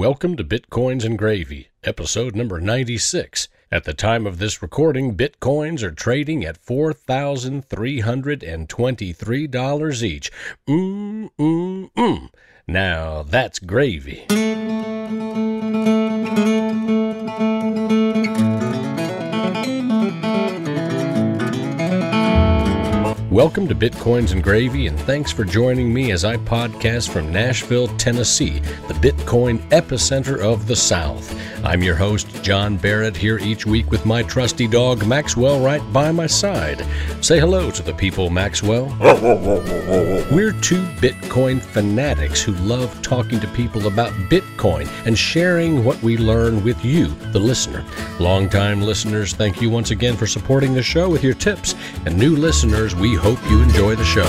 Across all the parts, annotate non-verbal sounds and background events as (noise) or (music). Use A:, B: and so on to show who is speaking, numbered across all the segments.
A: Welcome to Bitcoins and Gravy, episode number 96. At the time of this recording, Bitcoins are trading at $4,323 each. Mmm, mmm, mmm. Now that's gravy. Welcome to Bitcoins and Gravy, and thanks for joining me as I podcast from Nashville, Tennessee, the Bitcoin epicenter of the South. I'm your host, John Barrett, here each week with my trusty dog, Maxwell, right by my side. Say hello to the people, Maxwell. We're two Bitcoin fanatics who love talking to people about Bitcoin and sharing what we learn with you, the listener. Longtime listeners, thank you once again for supporting the show with your tips, and new listeners, we hope you enjoy the show.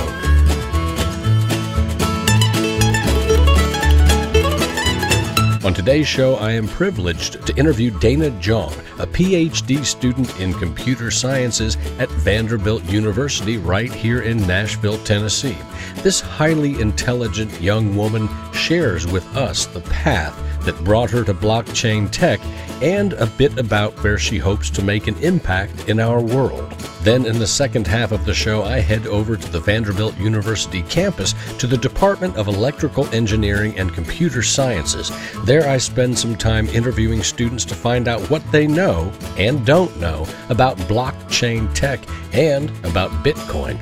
A: On today's show, I am privileged to interview Dana Zhang, a PhD student in computer sciences at Vanderbilt University right here in Nashville, Tennessee. This highly intelligent young woman shares with us the path that brought her to blockchain tech and a bit about where she hopes to make an impact in our world. Then, in the second half of the show, I head over to the Vanderbilt University campus to the Department of Electrical Engineering and Computer Sciences. There, I spend some time interviewing students to find out what they know and don't know about blockchain tech and about Bitcoin.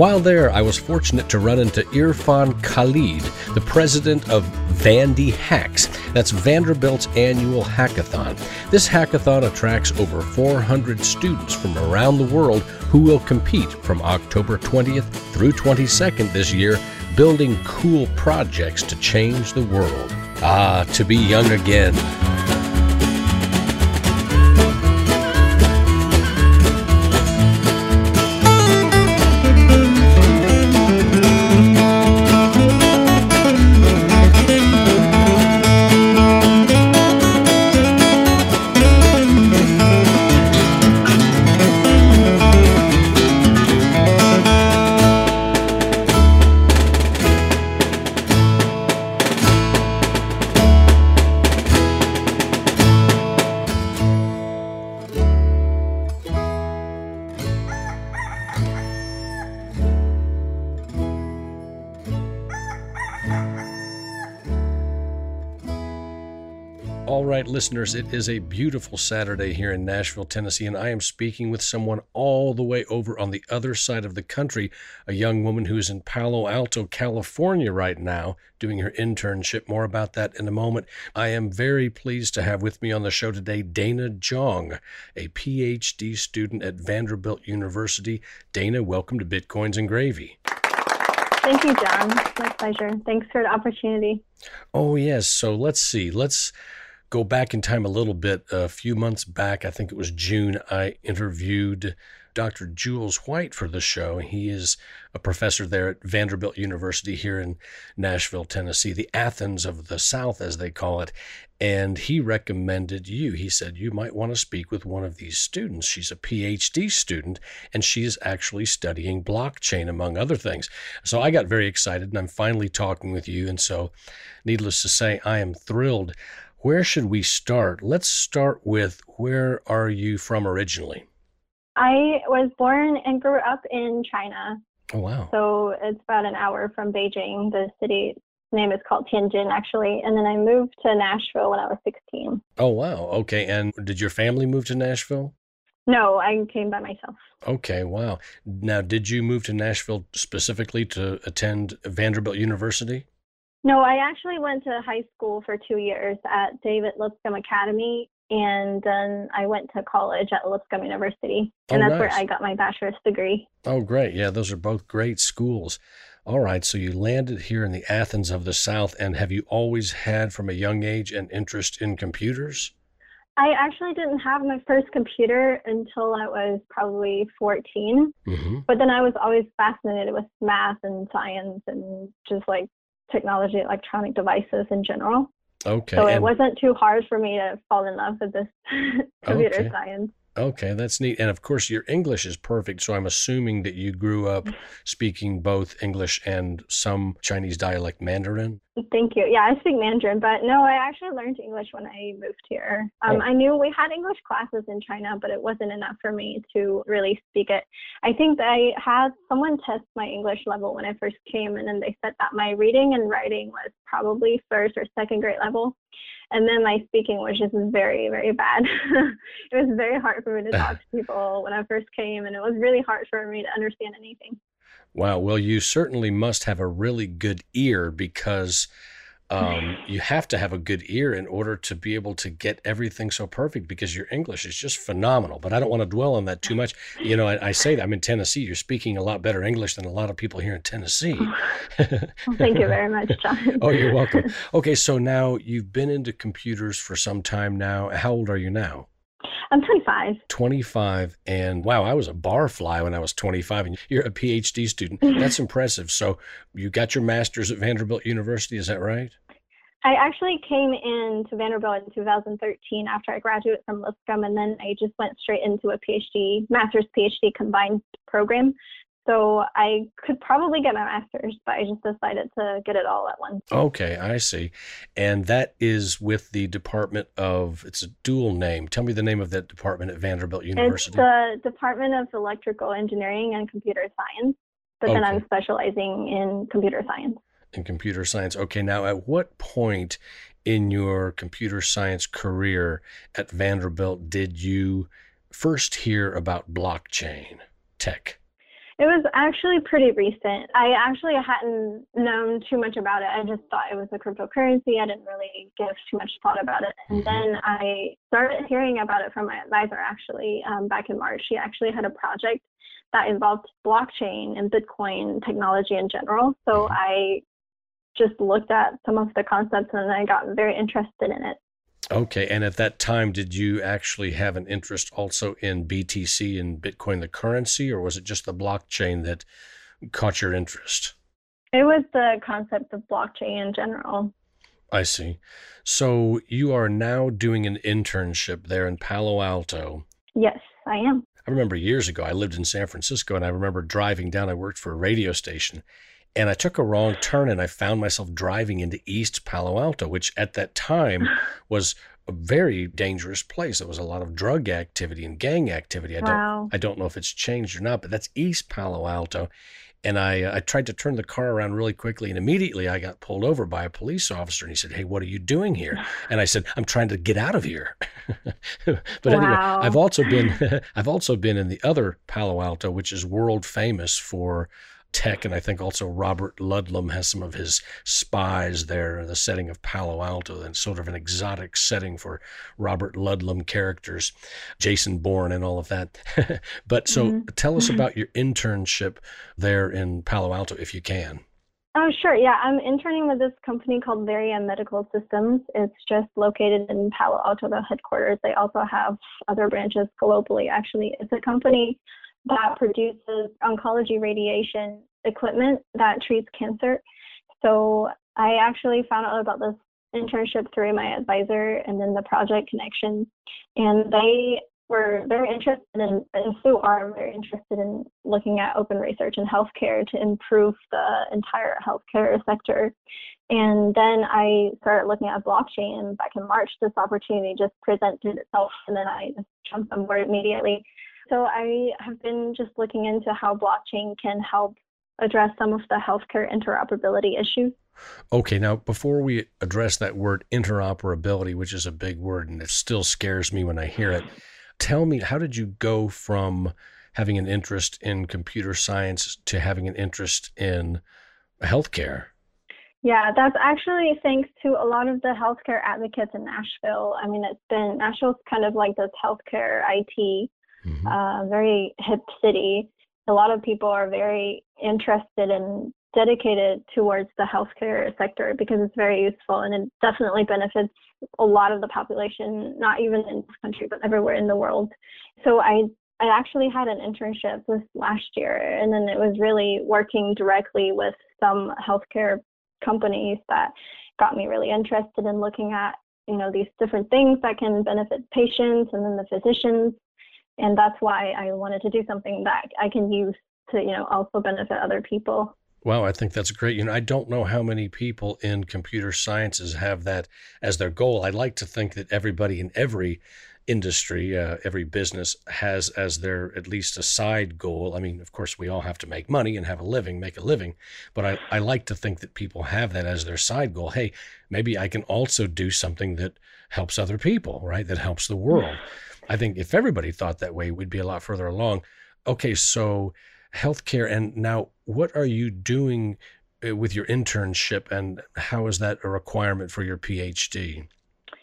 A: While there, I was fortunate to run into Irfan Khalid, the president of Vandy Hacks. That's Vanderbilt's annual hackathon. This hackathon attracts over 400 students from around the world who will compete from October 20th through 22nd this year, building cool projects to change the world. Ah, to be young again. Listeners, it is a beautiful Saturday here in Nashville, Tennessee, and I am speaking with someone all the way over on the other side of the country, a young woman who is in Palo Alto, California right now, doing her internship. More about that in a moment. I am very pleased to have with me on the show today Dana Zhang, a PhD student at Vanderbilt University. Dana, welcome to Bitcoins and Gravy.
B: Thank you, John. My pleasure. Thanks for the opportunity.
A: Oh, yes. So let's see. Let's go back in time a little bit. A few months back, I think it was June, I interviewed Dr. Jules White for the show. He is a professor there at Vanderbilt University here in Nashville, Tennessee, the Athens of the South, as they call it. And he recommended you. He said, You might want to speak with one of these students. She's a PhD student, and she is actually studying blockchain, among other things. So I got very excited, and I'm finally talking with you. And so, needless to say, I am thrilled where should we start? Let's start with where are you from originally?
B: I was born and grew up in China.
A: Oh, wow.
B: So it's about an hour from Beijing. The city name is called Tianjin, actually. And then I moved to Nashville when I was 16.
A: Oh, wow. Okay. And did your family move to Nashville?
B: No, I came by myself.
A: Okay, wow. Now, did you move to Nashville specifically to attend Vanderbilt University?
B: No, I actually went to high school for two years at David Lipscomb Academy, and then I went to college at Lipscomb University, and
A: Oh,
B: that's where. I got my bachelor's degree.
A: Oh, great. Yeah, those are both great schools. All right, so you landed here in the Athens of the South, and have you always had from a young age an interest in computers?
B: I actually didn't have my first computer until I was probably 14,
A: Mm-hmm.
B: but then I was always fascinated with math and science and just like technology, electronic devices in general.
A: Okay.
B: So it
A: and-
B: wasn't too hard for me to fall in love with this (laughs) computer
A: Okay.
B: science.
A: Okay, that's neat. And of course, your English is perfect. So I'm assuming that you grew up speaking both English and some Chinese dialect Mandarin.
B: Thank you. Yeah, I speak Mandarin, but no, I actually learned English when I moved here. Um, oh. I knew we had English classes in China, but it wasn't enough for me to really speak it. I think I had someone test my English level when I first came, and then they said that my reading and writing was probably first or second grade level. And then my speaking was just very, very bad. (laughs) it was very hard for me to talk to (laughs) people when I first came, and it was really hard for me to understand anything.
A: Wow. Well, you certainly must have a really good ear because um, you have to have a good ear in order to be able to get everything so perfect because your English is just phenomenal. But I don't want to dwell on that too much. You know, I, I say that I'm in Tennessee. You're speaking a lot better English than a lot of people here in Tennessee. (laughs)
B: well, thank you very much, John. (laughs)
A: oh, you're welcome. Okay, so now you've been into computers for some time now. How old are you now?
B: I'm 25.
A: 25. And wow, I was a barfly when I was 25, and you're a PhD student. That's (laughs) impressive. So you got your master's at Vanderbilt University, is that right?
B: I actually came into Vanderbilt in 2013 after I graduated from Lipscomb, and then I just went straight into a PhD, master's PhD combined program. So I could probably get my master's, but I just decided to get it all at once.
A: Okay, I see. And that is with the Department of, it's a dual name. Tell me the name of that department at Vanderbilt University.
B: It's the Department of Electrical Engineering and Computer Science, but okay. then I'm specializing in computer science.
A: In computer science. Okay, now at what point in your computer science career at Vanderbilt did you first hear about blockchain tech?
B: It was actually pretty recent. I actually hadn't known too much about it. I just thought it was a cryptocurrency. I didn't really give too much thought about it. And mm-hmm. then I started hearing about it from my advisor actually um, back in March. She actually had a project that involved blockchain and Bitcoin technology in general. So mm-hmm. I just looked at some of the concepts and I got very interested in it.
A: Okay. And at that time, did you actually have an interest also in BTC and Bitcoin, the currency, or was it just the blockchain that caught your interest?
B: It was the concept of blockchain in general.
A: I see. So you are now doing an internship there in Palo Alto.
B: Yes, I am.
A: I remember years ago, I lived in San Francisco and I remember driving down, I worked for a radio station and I took a wrong turn and I found myself driving into East Palo Alto, which at that time (sighs) was a very dangerous place. There was a lot of drug activity and gang activity. I wow. don't I don't know if it's changed or not, but that's East Palo Alto. And I, uh, I tried to turn the car around really quickly, and immediately I got pulled over by a police officer. And he said, "Hey, what are you doing here?" (sighs) And I said, "I'm trying to get out of here." (laughs) but wow. anyway, I've also been (laughs) I've also been in the other Palo Alto, which is world famous for tech, and I think also Robert Ludlum has some of his spies there in the setting of Palo Alto, and sort of an exotic setting for Robert Ludlum characters, Jason Bourne, and all of that. (laughs) but so mm-hmm. tell us mm-hmm. about your internship there in Palo Alto, if you can.
B: Oh, sure. Yeah, I'm interning with this company called Varian Medical Systems. It's just located in Palo Alto, the headquarters. They also have other branches globally, actually. It's a company that produces oncology radiation equipment that treats cancer. So I actually found out about this internship through my advisor and then the project connection. And they were very interested in, and still are very interested in looking at open research in healthcare to improve the entire healthcare sector. And then I started looking at blockchain back in March. This opportunity just presented itself, and then I just jumped on board immediately. So I have been just looking into how blockchain can help address some of the healthcare interoperability issues.
A: Okay, now before we address that word interoperability, which is a big word and it still scares me when I hear it, tell me how did you go from having an interest in computer science to having an interest in healthcare?
B: Yeah, that's actually thanks to a lot of the healthcare advocates in Nashville. I mean, it's been Nashville's kind of like this healthcare IT mm-hmm. uh, very hip city. A lot of people are very interested and dedicated towards the healthcare sector because it's very useful and it definitely benefits a lot of the population, not even in this country, but everywhere in the world. So I I actually had an internship last year, and then it was really working directly with some healthcare companies that got me really interested in looking at you know these different things that can benefit patients and then the physicians And that's why I wanted to do something that I can use to, you know, also benefit other people.
A: Wow, I think that's great. You know, I don't know how many people in computer sciences have that as their goal. I'd like to think that everybody in every industry, uh, every business has as their at least a side goal. I mean, of course, we all have to make money and have a living, make a living, but I, I like to think that people have that as their side goal. Hey, maybe I can also do something that helps other people, right? That helps the world. I think if everybody thought that way, we'd be a lot further along. Okay, so healthcare. And now, what are you doing uh, with your internship, and how is that a requirement for your PhD?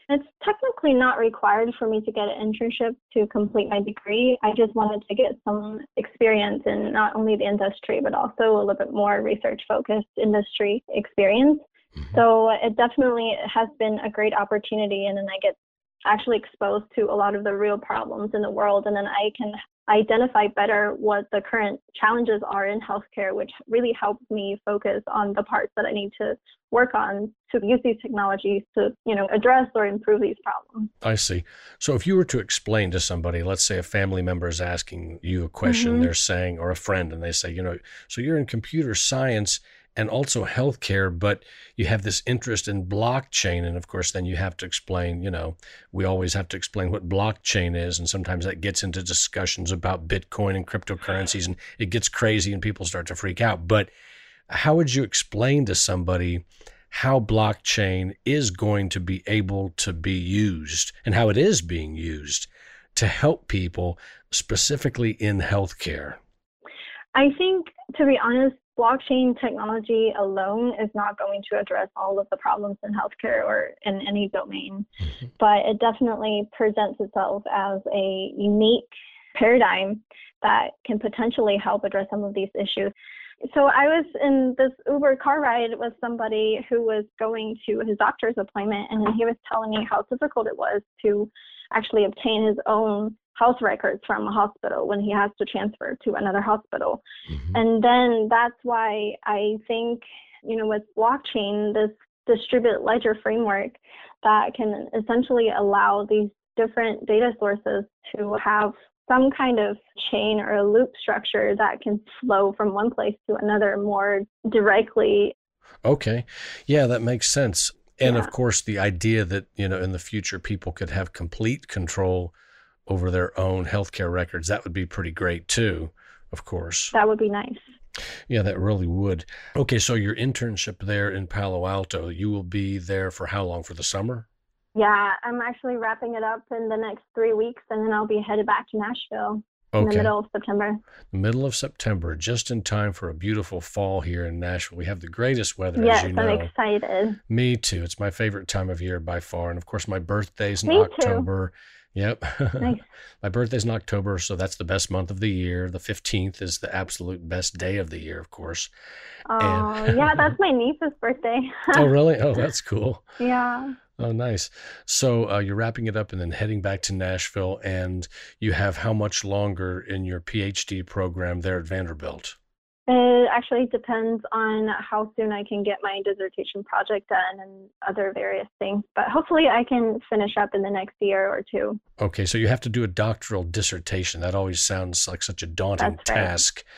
B: It's technically not required for me to get an internship to complete my degree. I just wanted to get some experience in not only the industry, but also a little bit more research focused industry experience. Mm-hmm. So it definitely has been a great opportunity. And then I get actually exposed to a lot of the real problems in the world. And then I can identify better what the current challenges are in healthcare, which really helps me focus on the parts that I need to work on to use these technologies to, you know, address or improve these problems.
A: I see. So if you were to explain to somebody, let's say a family member is asking you a question, mm-hmm. they're saying, or a friend, and they say, you know, so you're in computer science and also healthcare, but you have this interest in blockchain. And of course, then you have to explain, you know, we always have to explain what blockchain is. And sometimes that gets into discussions about Bitcoin and cryptocurrencies, and it gets crazy and people start to freak out. But how would you explain to somebody how blockchain is going to be able to be used and how it is being used to help people specifically in healthcare?
B: I think, to be honest, blockchain technology alone is not going to address all of the problems in healthcare or in any domain, mm-hmm. but it definitely presents itself as a unique paradigm that can potentially help address some of these issues. So I was in this Uber car ride with somebody who was going to his doctor's appointment, and he was telling me how difficult it was to actually obtain his own health records from a hospital when he has to transfer to another hospital. Mm-hmm. And then that's why I think, you know, with blockchain, this distributed ledger framework that can essentially allow these different data sources to have some kind of chain or a loop structure that can flow from one place to another more directly.
A: Okay. Yeah, that makes sense. And yeah. of course, the idea that, you know, in the future people could have complete control over their own healthcare records, that would be pretty great too, of course.
B: That would be nice.
A: Yeah, that really would. Okay, so your internship there in Palo Alto, you will be there for how long? For the summer?
B: Yeah, I'm actually wrapping it up in the next three weeks, and then I'll be headed back to Nashville okay. in the middle of September.
A: The middle of September, just in time for a beautiful fall here in Nashville. We have the greatest weather, yes, as you know.
B: I'm excited.
A: Me too. It's my favorite time of year by far, and of course, my birthday's in Me October. Too. Yep. Nice. (laughs) My birthday's in October, so that's the best month of the year. The 15th is the absolute best day of the year, of course.
B: Oh, and... (laughs) yeah, that's my niece's birthday. (laughs)
A: oh, really? Oh, that's cool.
B: Yeah.
A: Oh, nice. So uh, you're wrapping it up and then heading back to Nashville, and you have how much longer in your PhD program there at Vanderbilt?
B: It actually depends on how soon I can get my dissertation project done and other various things, but hopefully I can finish up in the next year or two.
A: Okay, so you have to do a doctoral dissertation. That always sounds like such a daunting That's task. (laughs)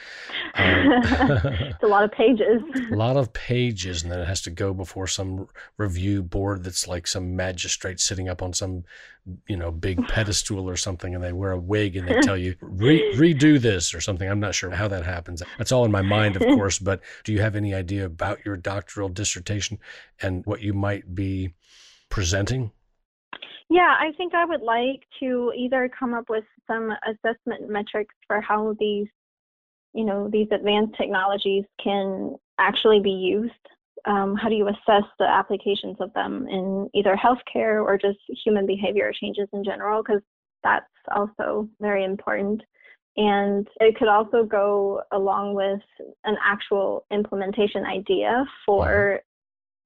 B: Um, (laughs) it's a lot of pages.
A: a lot of pages, and then it has to go before some review board that's like some magistrate sitting up on some you know big pedestal or something and they wear a wig and they tell you Re- redo this or something. I'm not sure how that happens. That's all in my mind of course (laughs) but do you have any idea about your doctoral dissertation and what you might be presenting?
B: Yeah i think i would like to either come up with some assessment metrics for how these you know these advanced technologies can actually be used um, how do you assess the applications of them in either healthcare or just human behavior changes in general? Because that's also very important. And it could also go along with an actual implementation idea for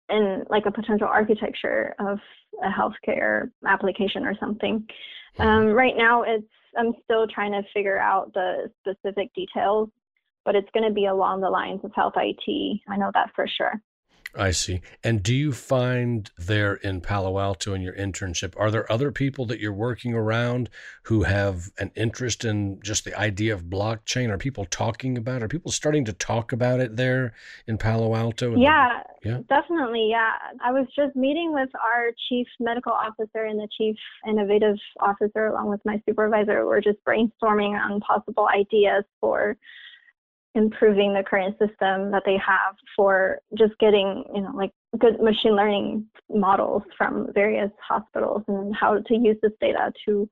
B: in like a potential architecture of a healthcare application or something. Um, right now, it's I'm still trying to figure out the specific details, but it's going to be along the lines of health IT. I know that for sure.
A: I see. And do you find there in Palo Alto in your internship, are there other people that you're working around who have an interest in just the idea of blockchain? Are people talking about it? Are people starting to talk about it there in Palo Alto?
B: Yeah, yeah, definitely. Yeah. I was just meeting with our chief medical officer and the chief innovative officer along with my supervisor. We're just brainstorming on possible ideas for improving the current system that they have for just getting, you know, like good machine learning models from various hospitals and how to use this data to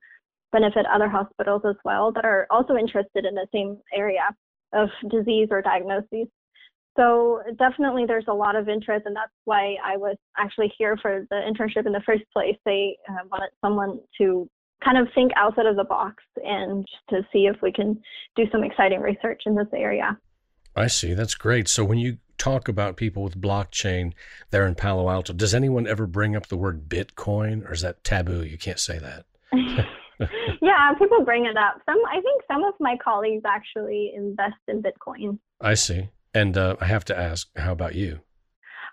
B: benefit other hospitals as well that are also interested in the same area of disease or diagnoses. So definitely there's a lot of interest and that's why I was actually here for the internship in the first place. They uh, wanted someone to kind of think outside of the box and just to see if we can do some exciting research in this area.
A: I see. That's great. So when you talk about people with blockchain there in Palo Alto, does anyone ever bring up the word Bitcoin or is that taboo? You can't say that. (laughs) (laughs)
B: yeah, people bring it up. Some I think some of my colleagues actually invest in Bitcoin.
A: I see. And uh, I have to ask, how about you?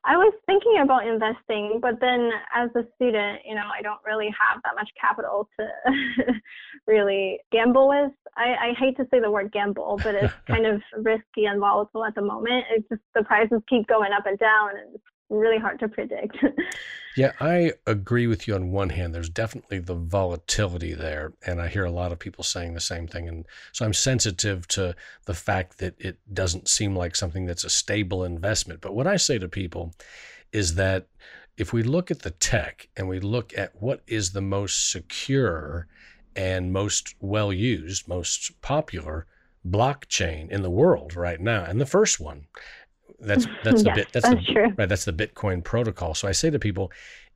B: I was thinking about investing, but then as a student, you know, I don't really have that much capital to (laughs) really gamble with. I, I hate to say the word gamble, but it's (laughs) kind of risky and volatile at the moment. It's just the prices keep going up and down, and it's really hard to predict. (laughs)
A: yeah, I agree with you on one hand. There's definitely the volatility there. And I hear a lot of people saying the same thing. And so I'm sensitive to the fact that it doesn't seem like something that's a stable investment. But what I say to people is that if we look at the tech and we look at what is the most secure and most well used, most popular blockchain in the world right now, and the first one that's (laughs) that's the
B: yes,
A: bit that's,
B: that's
A: the,
B: true.
A: right that's the Bitcoin protocol. So I say to people,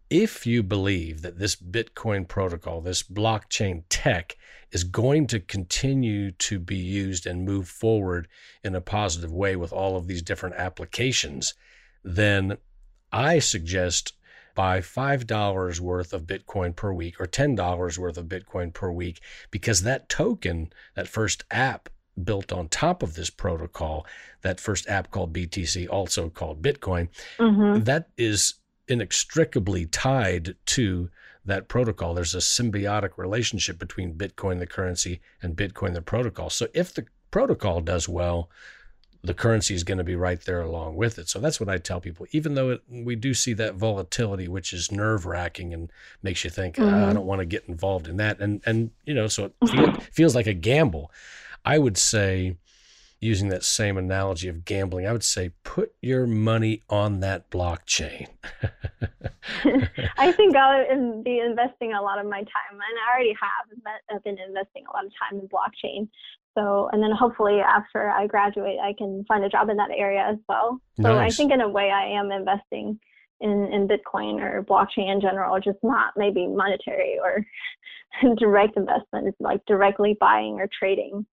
A: if you believe that this Bitcoin protocol, this blockchain tech is going to continue to be used and move forward in a positive way with all of these different applications, then I suggest buy $5 worth of Bitcoin per week or $10 worth of Bitcoin per week because that token, that first app built on top of this protocol, that first app called BTC, also called Bitcoin, mm-hmm. that is inextricably tied to that protocol. There's a symbiotic relationship between Bitcoin, the currency, and Bitcoin, the protocol. So if the protocol does well, the currency is going to be right there along with it. So that's what I tell people. Even though it, we do see that volatility, which is nerve wracking and makes you think, mm-hmm. ah, I don't want to get involved in that, and and you know, so it (laughs) feels like a gamble. I would say, using that same analogy of gambling, I would say put your money on that blockchain. (laughs)
B: I think I'll be investing a lot of my time, and I already have. I've been investing a lot of time in blockchain. So, and then hopefully after I graduate, I can find a job in that area as well. So nice. I think in a way I am investing in, in Bitcoin or blockchain in general, just not maybe monetary or (laughs) direct investment. It's like directly buying or trading.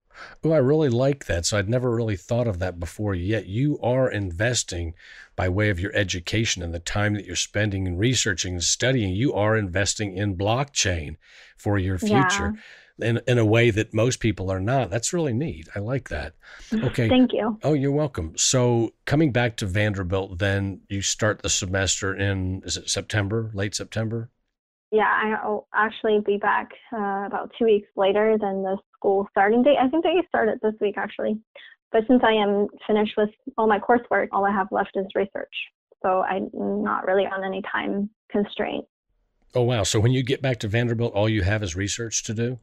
A: Oh, I really like that. So I'd never really thought of that before. Yet you are investing by way of your education and the time that you're spending in researching and studying. You are investing in blockchain for your future. Yeah in, in a way that most people are not. That's really neat. I like that. Mm, okay.
B: Thank you.
A: Oh, you're welcome. So coming back to Vanderbilt, then you start the semester in, is it September, late September?
B: Yeah, I'll actually be back uh, about two weeks later than the school starting date. I think they started this week actually. But since I am finished with all my coursework, all I have left is research. So I'm not really on any time constraint.
A: Oh, wow. So when you get back to Vanderbilt, all you have is research to do?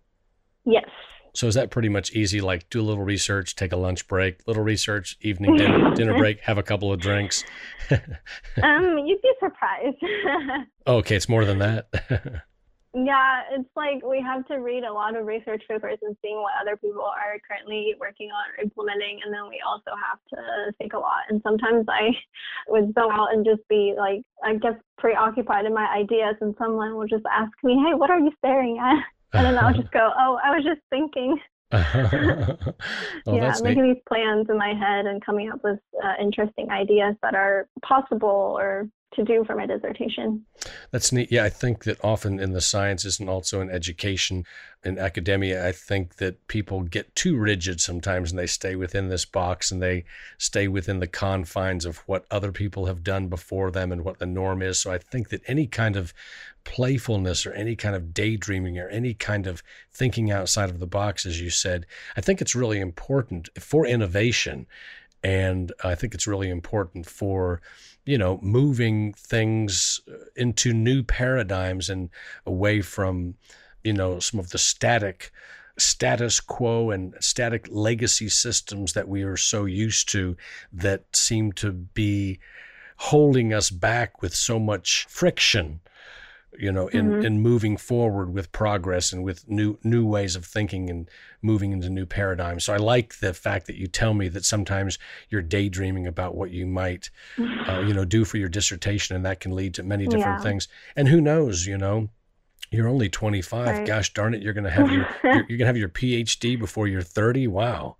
B: Yes.
A: So is that pretty much easy? Like do a little research, take a lunch break, little research, evening (laughs) dinner, dinner break, have a couple of drinks. (laughs)
B: um, you'd be surprised. (laughs)
A: okay, it's more than that.
B: yeah, it's like we have to read a lot of research papers and seeing what other people are currently working on or implementing, and then we also have to think a lot. And sometimes I would go out and just be like, I get preoccupied in my ideas, and someone will just ask me, "Hey, what are you staring at?" And then I'll just (laughs) go, oh, I was just thinking. well, yeah, making neat. these plans in my head and coming up with uh, interesting ideas that are possible or to do for my dissertation.
A: That's neat. Yeah, I think that often in the sciences and also in education in academia, I think that people get too rigid sometimes and they stay within this box and they stay within the confines of what other people have done before them and what the norm is. So I think that any kind of playfulness or any kind of daydreaming or any kind of thinking outside of the box, as you said, I think it's really important for innovation. And I think it's really important for you know, moving things uh, into new paradigms and away from, you know, some of the static status quo and static legacy systems that we are so used to that seem to be holding us back with so much friction you know, in, mm-hmm. in moving forward with progress and with new new ways of thinking and moving into new paradigms. So I like the fact that you tell me that sometimes you're daydreaming about what you might, (sighs) uh, you know, do for your dissertation, and that can lead to many different yeah. things. And who knows, you know, you're only 25. Right. Gosh darn it, you're gonna have your (laughs) you're, you're gonna have your PhD before you're 30. Wow.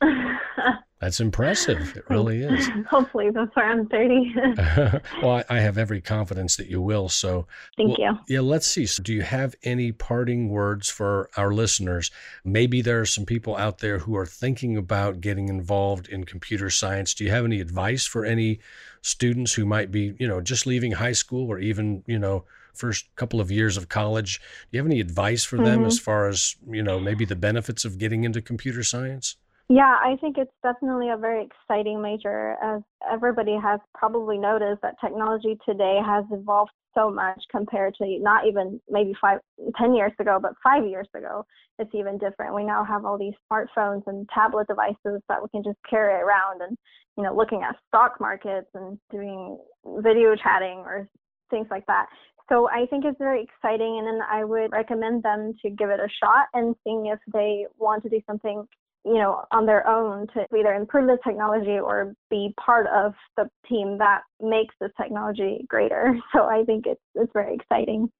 A: (laughs) That's impressive. It (laughs) really is.
B: Hopefully before I'm 30. (laughs) (laughs)
A: well, I, have every confidence that you will. So
B: thank
A: well,
B: you.
A: Yeah, let's see. So do you have any parting words for our listeners? Maybe there are some people out there who are thinking about getting involved in computer science. Do you have any advice for any students who might be, you know, just leaving high school or even, you know, first couple of years of college? Do you have any advice for them mm-hmm. as far as, you know, maybe the benefits of getting into computer science?
B: Yeah, I think it's definitely a very exciting major. As everybody has probably noticed, that technology today has evolved so much compared to not even maybe five, ten years ago, but five years ago, it's even different. We now have all these smartphones and tablet devices that we can just carry around and, you know, looking at stock markets and doing video chatting or things like that. So I think it's very exciting, and then I would recommend them to give it a shot and seeing if they want to do something you know, on their own to either improve the technology or be part of the team that makes the technology greater. (laughs) So I think it's it's very exciting.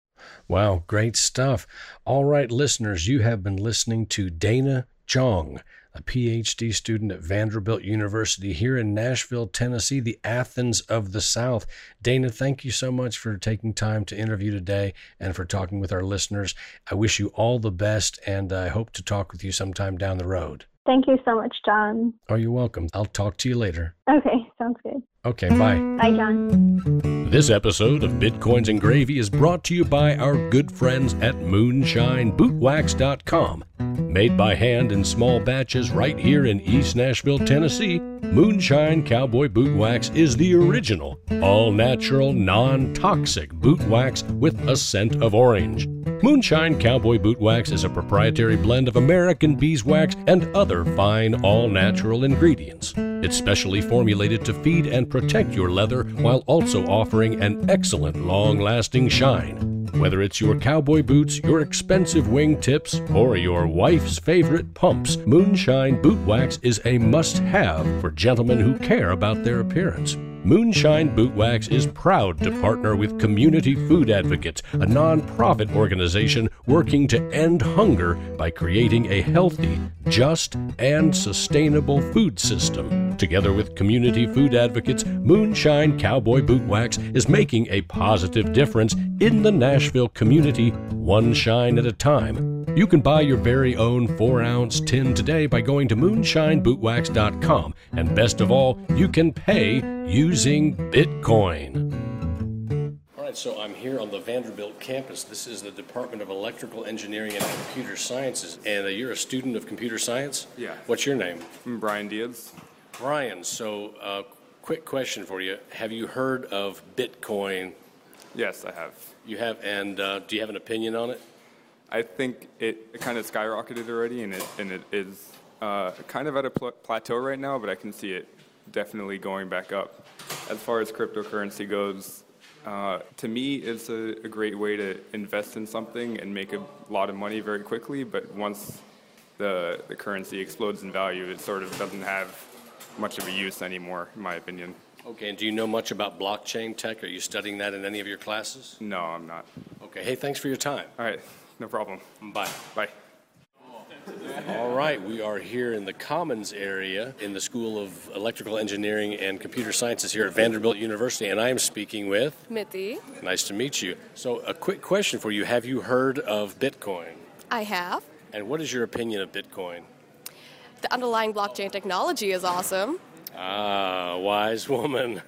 A: Wow, great stuff. All right, listeners, you have been listening to Dana Zhang, a PhD student at Vanderbilt University here in Nashville, Tennessee, the Athens of the South. Dana, thank you so much for taking time to interview today and for talking with our listeners. I wish you all the best, and I hope to talk with you sometime down the road.
B: Thank you so much, John.
A: Oh, you're welcome. I'll talk to you later.
B: Okay, sounds good.
A: Okay, bye.
B: Bye, John.
A: This episode of Bitcoins and Gravy is brought to you by our good friends at MoonshineBootwax.com. Made by hand in small batches right here in East Nashville, Tennessee, Moonshine Cowboy Boot Wax is the original, all natural, non toxic boot wax with a scent of orange. Moonshine Cowboy Boot Wax is a proprietary blend of American beeswax and other fine, all natural ingredients. It's specially formulated to feed and protect your leather while also offering an excellent long lasting shine. Whether it's your cowboy boots, your expensive wingtips, or your wife's favorite pumps, Moonshine Boot Wax is a must have for gentlemen who care about their appearance. Moonshine Boot Wax is proud to partner with Community Food Advocates, a nonprofit organization working to end hunger by creating a healthy, just, and sustainable food system. Together with Community Food Advocates, Moonshine Cowboy Boot Wax is making a positive difference in the Nashville community, one shine at a time. You can buy your very own 4 ounce tin today by going to moonshinebootwax.com. And best of all, you can pay using Bitcoin. All right, so I'm here on the Vanderbilt campus. This is the Department of Electrical Engineering and Computer Sciences. And uh, you're a student of computer science?
C: Yeah.
A: What's your name?
C: I'm Brian Diaz.
A: Brian, so uh, quick question for you. Have you heard of Bitcoin?
C: Yes, I have.
A: You have, and uh, do you have an opinion on it?
C: I think it, it kind of skyrocketed already, and it and it is uh, kind of at a pl- plateau right now. But I can see it definitely going back up. As far as cryptocurrency goes, uh, to me, it's a, a, great way to invest in something and make a lot of money very quickly. But once the the currency explodes in value, it sort of doesn't have much of a use anymore, in my opinion.
A: Okay, and do you know much about blockchain tech? Are you studying that in any of your classes?
C: No, I'm not.
A: Okay, hey, thanks for your time.
C: All right. No problem.
A: Bye.
C: Bye.
A: All right, we are here in the Commons area in the School of Electrical Engineering and Computer Sciences here at Vanderbilt University, and I am speaking with
D: Mitty.
A: Nice to meet you. So, a quick question for you Have you heard of Bitcoin?
D: I have.
A: And what is your opinion of Bitcoin?
D: The underlying blockchain technology is awesome.
A: Ah, wise woman.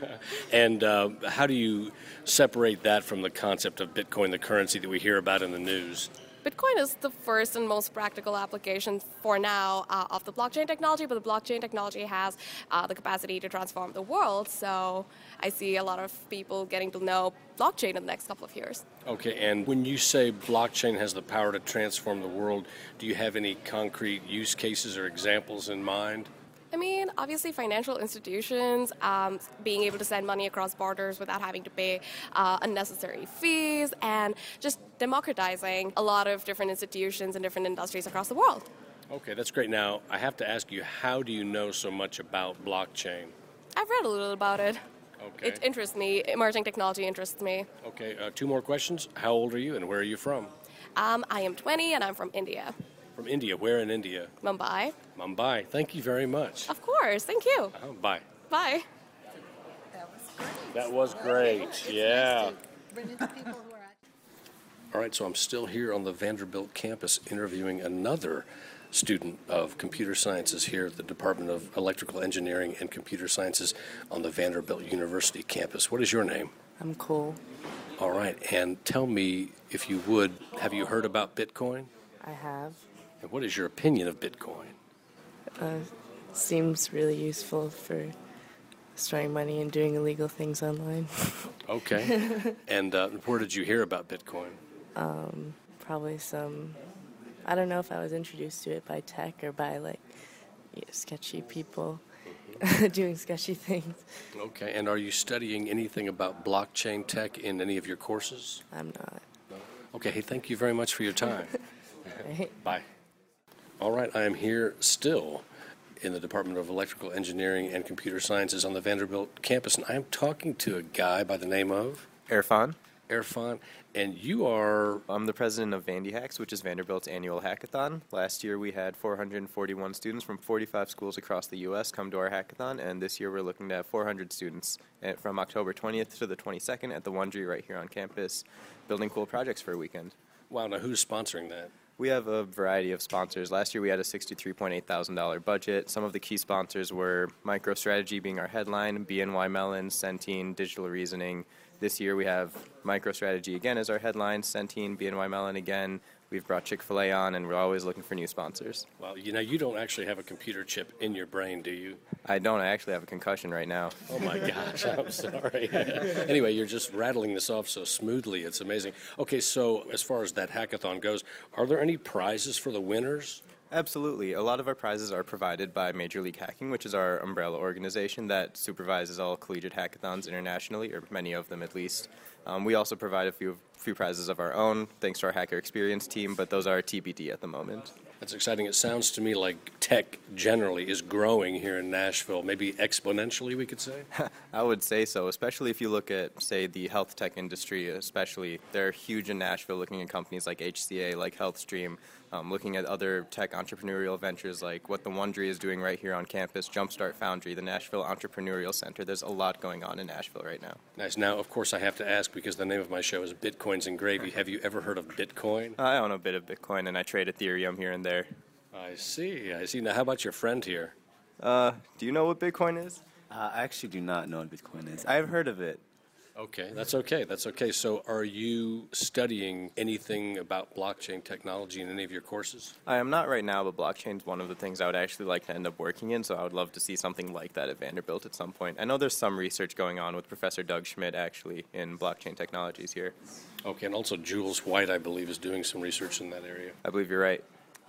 A: (laughs) and uh, how do you separate that from the concept of Bitcoin, the currency that we hear about in the news?
D: Bitcoin is the first and most practical application for now uh, of the blockchain technology, but the blockchain technology has uh, the capacity to transform the world. So I see a lot of people getting to know blockchain in the next couple of years.
A: Okay, and when you say blockchain has the power to transform the world, do you have any concrete use cases or examples in mind?
D: I mean, obviously, financial institutions um, being able to send money across borders without having to pay uh, unnecessary fees, and just democratizing a lot of different institutions and different industries across the world.
A: Okay, that's great. Now, I have to ask you, how do you know so much about blockchain?
D: I've read a little about it.
A: Okay.
D: It interests me. Emerging technology interests me.
A: Okay, uh, two more questions. How old are you and where are you from?
D: Um, I am 20 and I'm from India.
A: From India. Where in India?
D: Mumbai.
A: Mumbai. Thank you very much.
D: Of course. Thank you.
A: Uh, bye.
D: Bye.
A: That was great. Yeah. All right, so I'm still here on the Vanderbilt campus interviewing another student of computer sciences here at the Department of Electrical Engineering and Computer Sciences on the Vanderbilt University campus. What is your name?
E: I'm Cole.
A: All right, and tell me, if you would, have you heard about Bitcoin?
E: I have.
A: And what is your opinion of Bitcoin?
E: Uh, seems really useful for storing money and doing illegal things online. (laughs)
A: Okay. and uh, where did you hear about Bitcoin?
E: Um, probably some. I don't know if I was introduced to it by tech or by like yeah, sketchy people (laughs) doing sketchy things.
A: Okay. And are you studying anything about blockchain tech in any of your courses?
E: I'm not.
A: No. Okay. Hey, thank you very much for your time. (laughs)
E: Right.
A: Bye. All right. I am here still in the Department of Electrical Engineering and Computer Sciences on the Vanderbilt campus, and I am talking to a guy by the name of
F: Erfan.
A: Erfan, and you are.
F: I'm the president of Vandy Hacks, which is Vanderbilt's annual hackathon. Last year we had 441 students from 45 schools across the U.S. come to our hackathon, and this year we're looking to have 400 students eh, from October 20th to the 22nd at the Wond'ry right here on campus, building cool projects for a weekend.
A: Wow, now who's sponsoring that?
F: We have a variety of sponsors. Last year we had a $63.8 thousand budget. Some of the key sponsors were MicroStrategy being our headline, BNY Mellon, Centene, Digital Reasoning. This year we have MicroStrategy again as our headline, Centene, BNY Mellon again. We've brought Chick fil A on, and we're always looking for new sponsors.
A: Well, you know, you don't actually have a computer chip in your brain, do you?
F: I don't. I actually have a concussion right now.
A: Oh my gosh, I'm sorry. (laughs) anyway, you're just rattling this off so smoothly. It's amazing. Okay, so as far as that hackathon goes, are there any prizes for the winners?
F: Absolutely. A lot of our prizes are provided by Major League Hacking, which is our umbrella organization that supervises all collegiate hackathons internationally, or many of them at least. Um, we also provide a few few prizes of our own, thanks to our hacker experience team, but those are TBD at the moment.
A: That's exciting. It sounds to me like tech generally is growing here in Nashville, maybe exponentially, we could say. (laughs)
F: I would say so, especially if you look at, say, the health tech industry, especially. They're huge in Nashville, looking at companies like HCA, like HealthStream, um, looking at other tech entrepreneurial ventures like what the Wond'ry is doing right here on campus, Jumpstart Foundry, the Nashville Entrepreneurial Center. There's a lot going on in Nashville right now.
A: Nice. Now, of course, I have to ask because the name of my show is Bitcoins and Gravy. Have you ever heard of Bitcoin?
F: I own a bit of Bitcoin and I trade Ethereum here and there.
A: I see. I see. Now, how about your friend here?
F: Uh, do you know what Bitcoin is?
G: Uh, I actually do not know what Bitcoin is. I've heard of it.
A: Okay, that's okay. That's okay. So, are you studying anything about blockchain technology in any of your courses?
F: I am not right now, but blockchain is one of the things I would actually like to end up working in. So, I would love to see something like that at Vanderbilt at some point. I know there's some research going on with Professor Doug Schmidt actually in blockchain technologies here.
A: Okay, and also Jules White, I believe, is doing some research in that area.
F: I believe you're right.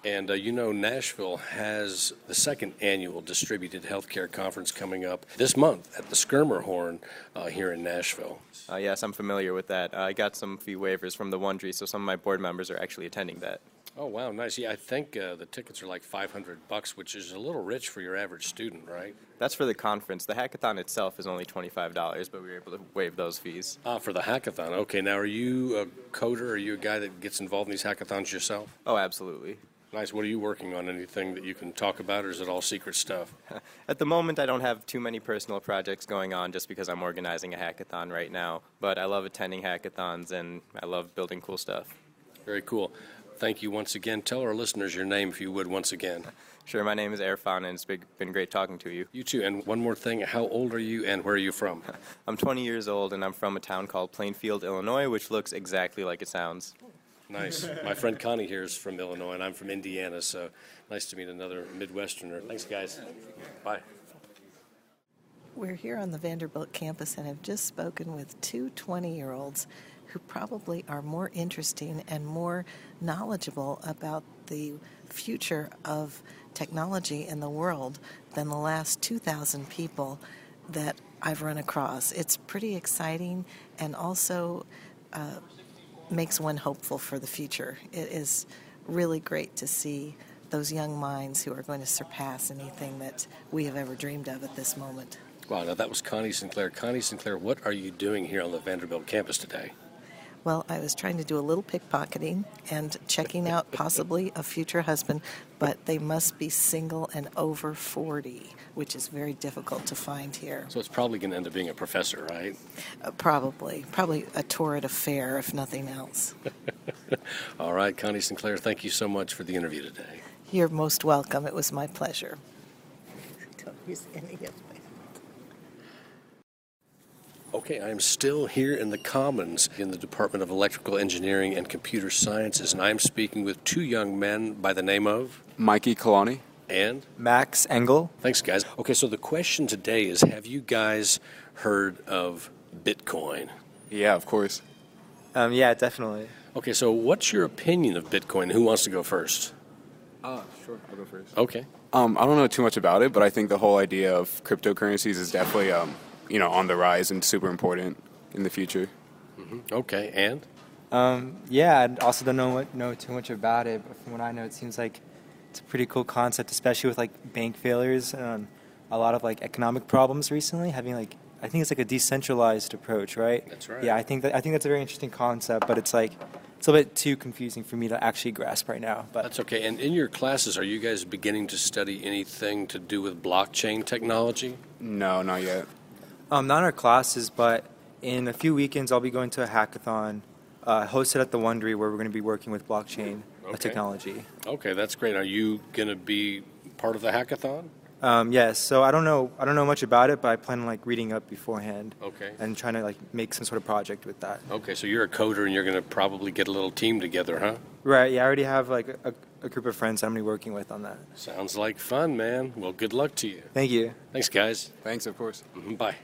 A: And uh, you know, Nashville has the second annual distributed healthcare conference coming up this month at the Schermerhorn uh, here in Nashville.
F: Uh, yes, I'm familiar with that. I got some fee waivers from the Wond'ry, so some of my board members are actually attending that.
A: Oh wow, nice. Yeah, I think uh, the tickets are like 500 bucks, which is a little rich for your average student, right?
F: That's for the conference. The hackathon itself is only $25, but we were able to waive those fees.
A: Ah, for the hackathon. Okay, now are you a coder? Are you a guy that gets involved in these hackathons yourself?
F: Oh, absolutely.
A: Nice. What are you working on? Anything that you can talk about, or is it all secret stuff? (laughs)
F: At the moment, I don't have too many personal projects going on just because I'm organizing a hackathon right now. But I love attending hackathons and I love building cool stuff.
A: Very cool. Thank you once again. Tell our listeners your name, if you would, once again. (laughs)
F: Sure, my name is Erfan, and it's been been great talking to you.
A: You too. And one more thing how old are you and where are you from? (laughs)
F: I'm 20 years old, and I'm from a town called Plainfield, Illinois, which looks exactly like it sounds.
A: Nice. (laughs) My friend Connie here is from Illinois, and I'm from Indiana, so nice to meet another Midwesterner. Thanks, guys. Bye.
H: We're here on the Vanderbilt campus and have just spoken with two 20 year olds who probably are more interesting and more knowledgeable about the future of technology in the world than the last 2,000 people that I've run across. It's pretty exciting and also uh, makes one hopeful for the future. It is really great to see those young minds who are going to surpass anything that we have ever dreamed of at this moment.
A: Wow, now that was Connie Sinclair. Connie Sinclair, what are you doing here on the Vanderbilt campus today?
H: Well, I was trying to do a little pickpocketing and checking out (laughs) possibly a future husband, but they must be single and over 40, which is very difficult to find here.
A: So it's probably going to end up being a professor, right?
H: Uh, probably. Probably a tour at a fair, if nothing else. (laughs)
A: All right, Connie Sinclair, thank you so much for the interview today.
H: You're most welcome. It was my pleasure. (laughs) Don't use any of my
A: Okay, I'm still here in the Commons in the Department of Electrical Engineering and Computer Sciences, and I'm speaking with two young men by the name of
I: Mikey Kalani.
A: and
J: Max Engel.
A: thanks, guys. Okay, so the question today is Have you guys heard of Bitcoin?
I: Yeah, of course.
J: Um, yeah, definitely.
A: Okay, so what's your opinion of Bitcoin? Who wants to go first?
I: Uh, sure, I'll go first.
A: Okay.
I: Um, I don't know too much about it, but I think the whole idea of cryptocurrencies is definitely, um, you know, on the rise and super important in the future.
A: Okay, and?
J: Um, yeah, I also don't know what, know too much about it, but from what I know, it seems like it's a pretty cool concept, especially with like bank failures and a lot of like economic problems recently. Having like, I think it's like a decentralized approach, right?
A: That's right.
J: Yeah, I think that I think that's a very interesting concept, but it's like it's a little bit too confusing for me to actually grasp right now. But
A: That's okay. And in your classes, are you guys beginning to study anything to do with blockchain technology?
I: No, not yet.
J: Um, not in our classes, but in a few weekends, I'll be going to a hackathon uh, hosted at the Wond'ry where we're going to be working with blockchain uh,
A: Okay.
J: technology.
A: Okay, that's great. Are you going to be part of the hackathon?
J: Um, yes, so I don't know I don't know much about it, but I plan on like reading up beforehand
A: Okay.
J: and trying to like make some sort of project with that.
A: Okay, so you're a coder and you're going to probably get a little team together, huh?
J: Right? Yeah, I already have like a, a group of friends I'm going to be working with on that.
A: Sounds like fun, man. Well, good luck to you.
J: Thank you.
A: Thanks, guys.
I: Thanks, of course.
A: Mhm, Bye.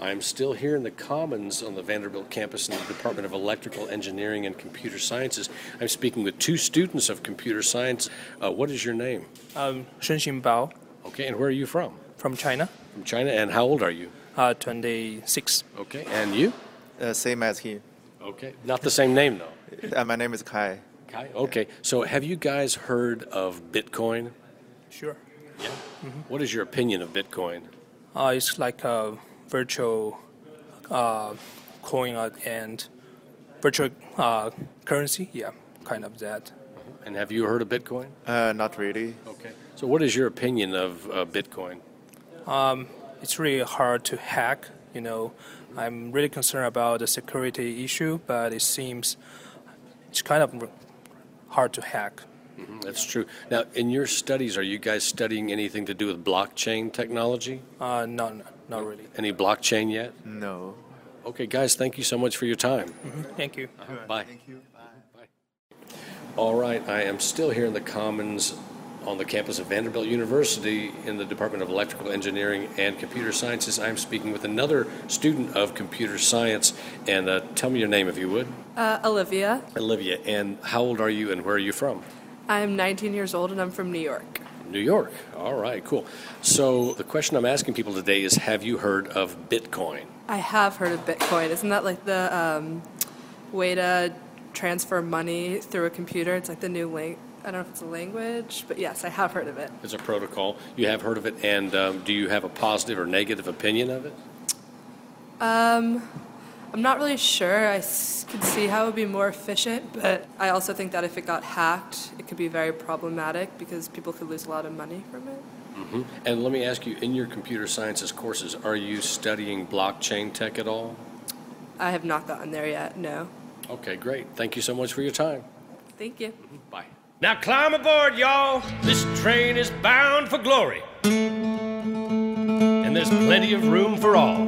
A: I'm still here in the Commons on the Vanderbilt campus in the Department of Electrical Engineering and Computer Sciences. I'm speaking with two students of computer science. Uh, what is your name?
K: Um, Shenxin Bao
A: Okay, and where are you from?
K: from China,
A: From China, and how old are you?
K: uh, 26.
A: Okay, and you?
L: Uh, same as he.
A: Okay, not the same name though. (laughs)
L: Uh, my name is Kai.
A: Kai. Okay, so have you guys heard of Bitcoin?
K: Sure. Yeah.
A: What is your opinion of Bitcoin?
K: Uh, it's like a virtual uh, coin uh, and virtual uh, currency. Yeah, kind of that.
A: And have you heard of Bitcoin?
L: Uh, not really.
A: Okay. So, what is your opinion of uh, Bitcoin?
K: Um, it's really hard to hack. You know, I'm really concerned about the security issue, but it seems it's kind of hard to hack.
A: Mhm, That's true. Now, in your studies, are you guys studying anything to do with blockchain technology?
K: Uh, no, no, not really.
A: Any blockchain yet?
L: No.
A: Okay, guys, thank you so much for your time.
K: Mhm, Thank you.
A: Bye. All right, I am still here in the Commons on the campus of Vanderbilt University in the Department of Electrical Engineering and Computer Sciences. I'm speaking with another student of computer science. And uh, tell me your name, if you would.
M: Uh, Olivia.
A: Olivia. And how old are you and where are you from?
M: I'm 19 years old and I'm from New York.
A: New York. All right, cool. So the question I'm asking people today is Have you heard of Bitcoin?
M: I have heard of Bitcoin. Isn't that like the um, way to transfer money through a computer? It's like the new lang- I don't know if it's a language, but yes, I have heard of it.
A: It's a protocol. You have heard of it, and um, do you have a positive or negative opinion of it?
M: Um, I'm not really sure. I could see how it would be more efficient, but I also think that if it got hacked, it could be very problematic because people could lose a lot of money from it.
N: hmm And let me ask you, in your computer sciences courses, are you studying blockchain tech at all?
M: I have not gotten there yet, no.
N: Okay, great. Thank you so much for your time.
M: Thank you.
N: Bye.
A: Now climb aboard, y'all. This train is bound for glory. And there's plenty of room for all.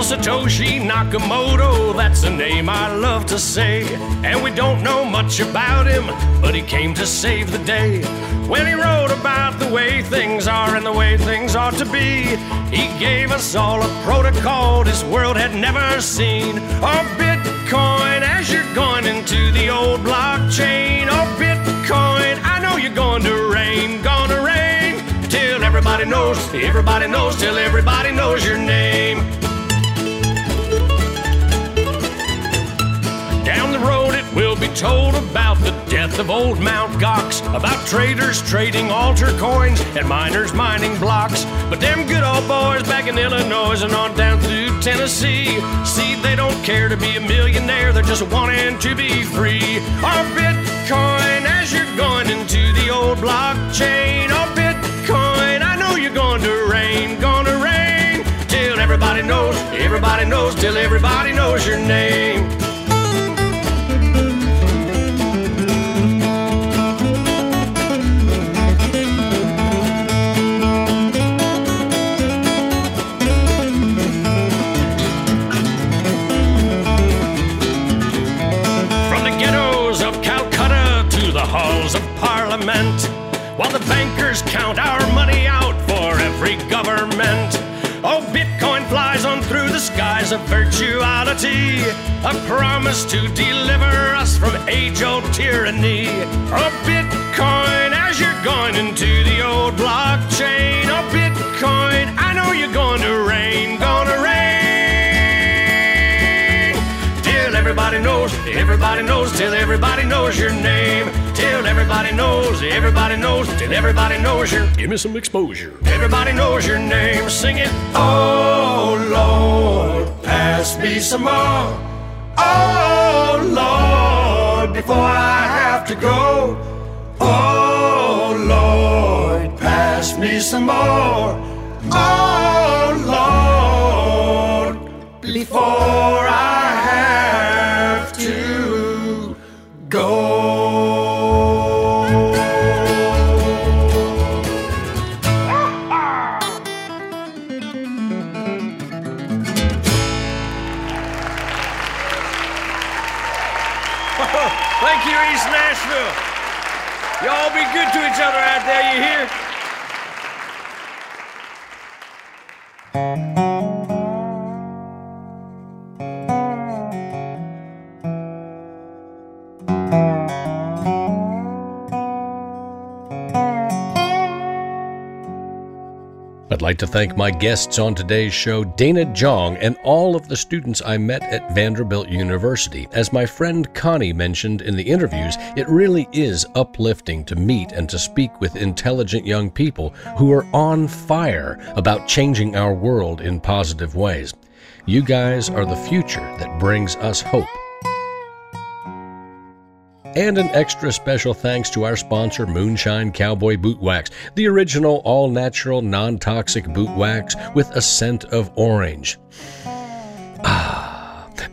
A: Well, Satoshi Nakamoto, that's a name I love to say. And we don't know much about him, but he came to save the day. When he wrote about the way things are and the way things ought to be, he gave us all a protocol this world had never seen. Oh, Bitcoin, as you're going into the old blockchain. Oh, Bitcoin, I know you're going to reign, gonna reign. Till everybody knows, everybody knows, till everybody knows your name. Told about the death of old Mount Gox, about traders trading altcoins and miners mining blocks. But them good old boys back in Illinois and on down through Tennessee, see, they don't care to be a millionaire, they're just wanting to be free. Our Bitcoin, as you're going into the old blockchain, our Bitcoin, I know you're going to reign, gonna reign till everybody knows, everybody knows, till everybody knows your name. Skies of virtuality, a promise to deliver us from age old tyranny. Oh, Bitcoin, as you're going into the old blockchain. Oh, Bitcoin, I know you're going to reign, gonna reign. Till everybody knows, everybody knows, till everybody knows your name. Till everybody knows, everybody knows, till everybody knows your.
N: Give me some exposure.
A: Everybody knows your name. Sing it. Oh Lord, pass me some more. Oh Lord, before I have to go. Oh Lord, pass me some more. Oh Lord, before each other out there, you hear?
N: Like to thank my guests on today's show, Dana Jong, and all of the students I met at Vanderbilt University. As my friend Connie mentioned in the interviews, it really is uplifting to meet and to speak with intelligent young people who are on fire about changing our world in positive ways. You guys are the future that brings us hope. And an extra special thanks to our sponsor, Moonshine Cowboy Boot Wax, the original all natural, non toxic boot wax with a scent of orange. Ah.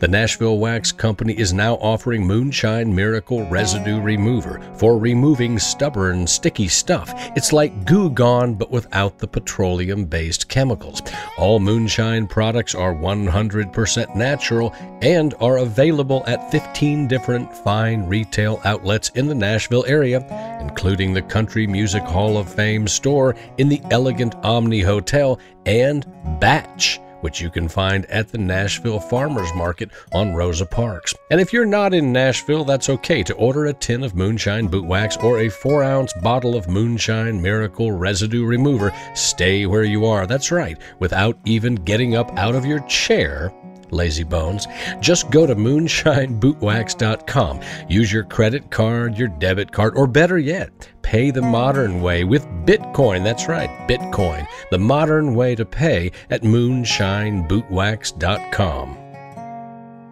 N: The Nashville Wax Company is now offering Moonshine Miracle Residue Remover for removing stubborn, sticky stuff. It's like goo gone, but without the petroleum based chemicals. All Moonshine products are 100% natural and are available at 15 different fine retail outlets in the Nashville area, including the Country Music Hall of Fame store in the elegant Omni Hotel and Batch which you can find at the Nashville Farmers Market on Rosa Parks. And if you're not in Nashville, that's okay to order a tin of Moonshine Boot Wax or a 4 ounce bottle of Moonshine Miracle Residue Remover. Stay where you are, that's right, without even getting up out of your chair.
A: Lazy bones. Just go to moonshinebootwax.com. Use your credit card, your debit card, or better yet, pay the modern way with Bitcoin. That's right, Bitcoin. The modern way to pay at moonshinebootwax.com.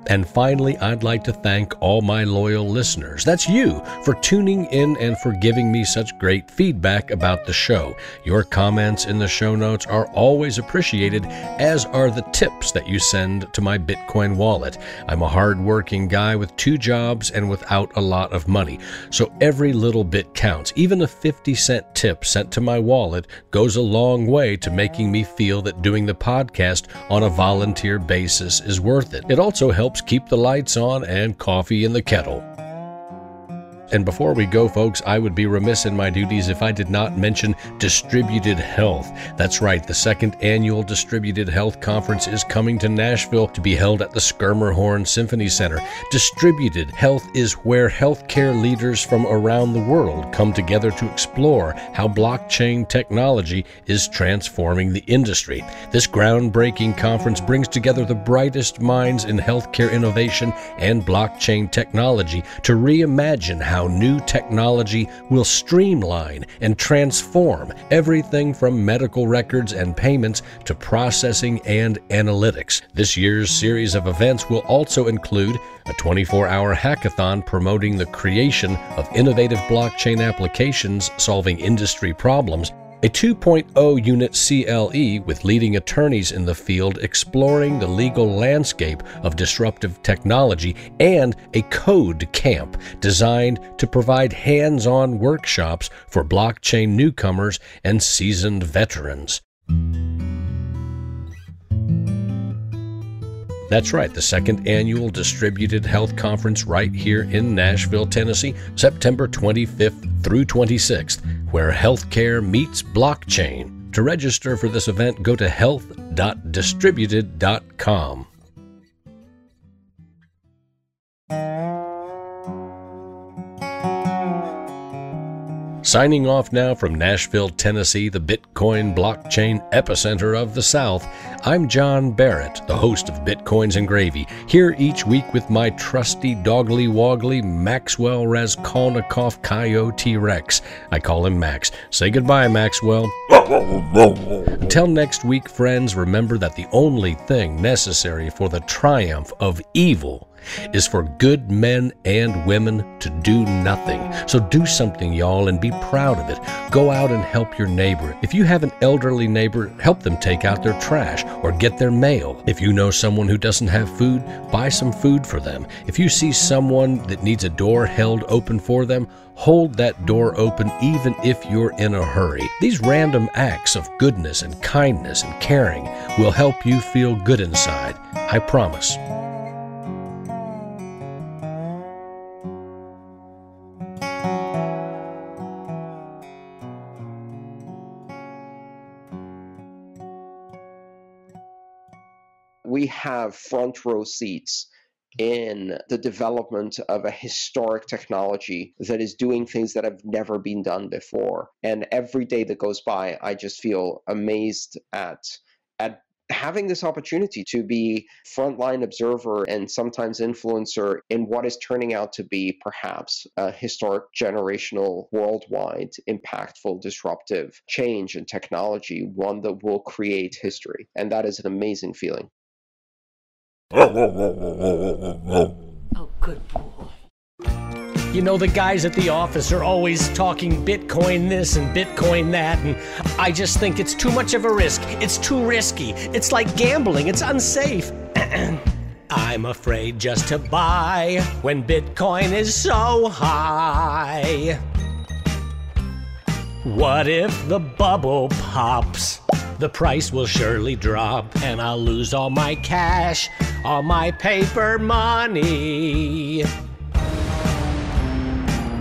A: And finally, I'd like to thank all my loyal listeners. That's you for tuning in and for giving me such great feedback about the show. Your comments in the show notes are always appreciated, as are the tips that you send to my Bitcoin wallet. I'm a hardworking guy with two jobs and without a lot of money, so every little bit counts. Even a 50 cent tip sent to my wallet goes a long way to making me feel that doing the podcast on a volunteer basis is worth it. It also helps helps keep the lights on and coffee in the kettle. And before we go, folks, I would be remiss in my duties if I did not mention Distributed Health. That's right, the second annual Distributed Health Conference is coming to Nashville to be held at the Schermerhorn Symphony Center. Distributed Health is where healthcare leaders from around the world come together to explore how blockchain technology is transforming the industry. This groundbreaking conference brings together the brightest minds in healthcare innovation and blockchain technology to reimagine how how new technology will streamline and transform everything from medical records and payments to processing and analytics. This year's series of events will also include a 24 hour hackathon promoting the creation of innovative blockchain applications solving industry problems a 2.0 unit CLE with leading attorneys in the field exploring the legal landscape of disruptive technology, and a code camp designed to provide hands on workshops for blockchain newcomers and seasoned veterans. That's right, the second annual Distributed Health Conference right here in Nashville, Tennessee, September 25th through 26th, where healthcare meets blockchain. To register for this event, go to health.distributed.com. Signing off now from Nashville, Tennessee, the Bitcoin blockchain epicenter of the South, I'm John Barrett, the host of Bitcoins and Gravy, here each week with my trusty doggly woggly Maxwell Raskolnikov Coyote Rex. I call him Max. Say goodbye, Maxwell. Until next week, friends, remember that the only thing necessary for the triumph of evil is for good men and women to do nothing. So do something, y'all, and be proud of it. Go out and help your neighbor. If you have an elderly neighbor, help them take out their trash or get their mail. If you know someone who doesn't have food, buy some food for them. If you see someone that needs a door held open for them, hold that door open even if you're in a hurry. These random acts of goodness and kindness and caring will help you feel good inside. I promise.
O: We have front row seats in the development of a historic technology that is doing things that have never been done before. And every day that goes by, I just feel amazed at at having this opportunity to be frontline observer and sometimes influencer in what is turning out to be perhaps a historic generational worldwide impactful disruptive change in technology one that will create history and that is an amazing feeling
P: Oh, good boy. You know, the guys at the office are always talking Bitcoin this and Bitcoin that, and I just think it's too much of a risk. It's too risky. It's like gambling, it's unsafe. (clears throat) I'm afraid just to buy when Bitcoin is so high. What if the bubble pops? The price will surely drop, and I'll lose all my cash, all my paper money.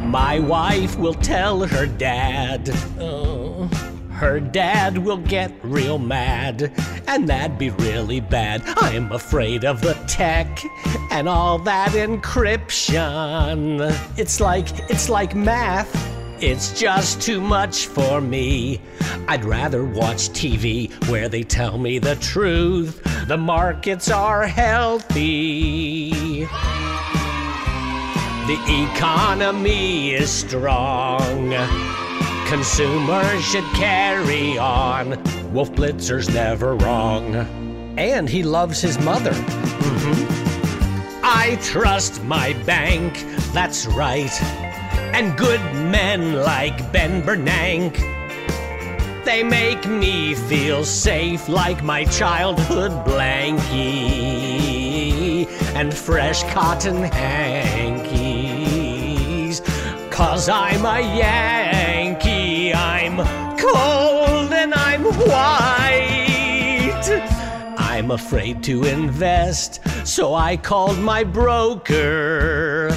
P: My wife will tell her dad. Oh, her dad will get real mad, and that'd be really bad. I'm afraid of the tech and all that encryption. It's like it's like math it's just too much for me. I'd rather watch TV where they tell me the truth
A: The markets are healthy. The economy is strong. Consumers should carry on. Wolf Blitzer's never wrong. And he loves his mother. Mhm. I trust my bank, that's right. And good men like Ben Bernanke. They make me feel safe like my childhood blankie and fresh cotton hankies. Cause I'm a Yankee, I'm cold and I'm white. I'm afraid to invest, so I called my broker.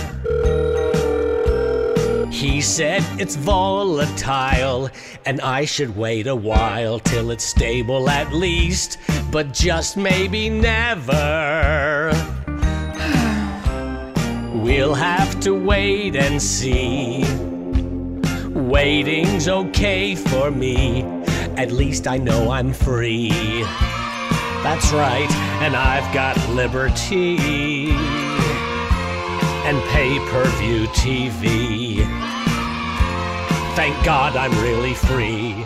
A: He said it's volatile, and I should wait a while till it's stable at least, but just maybe never. (sighs) We'll have to wait and see. Waiting's okay for me, at least I know I'm free. That's right, and I've got liberty and pay per view TV. Thank God I'm really free.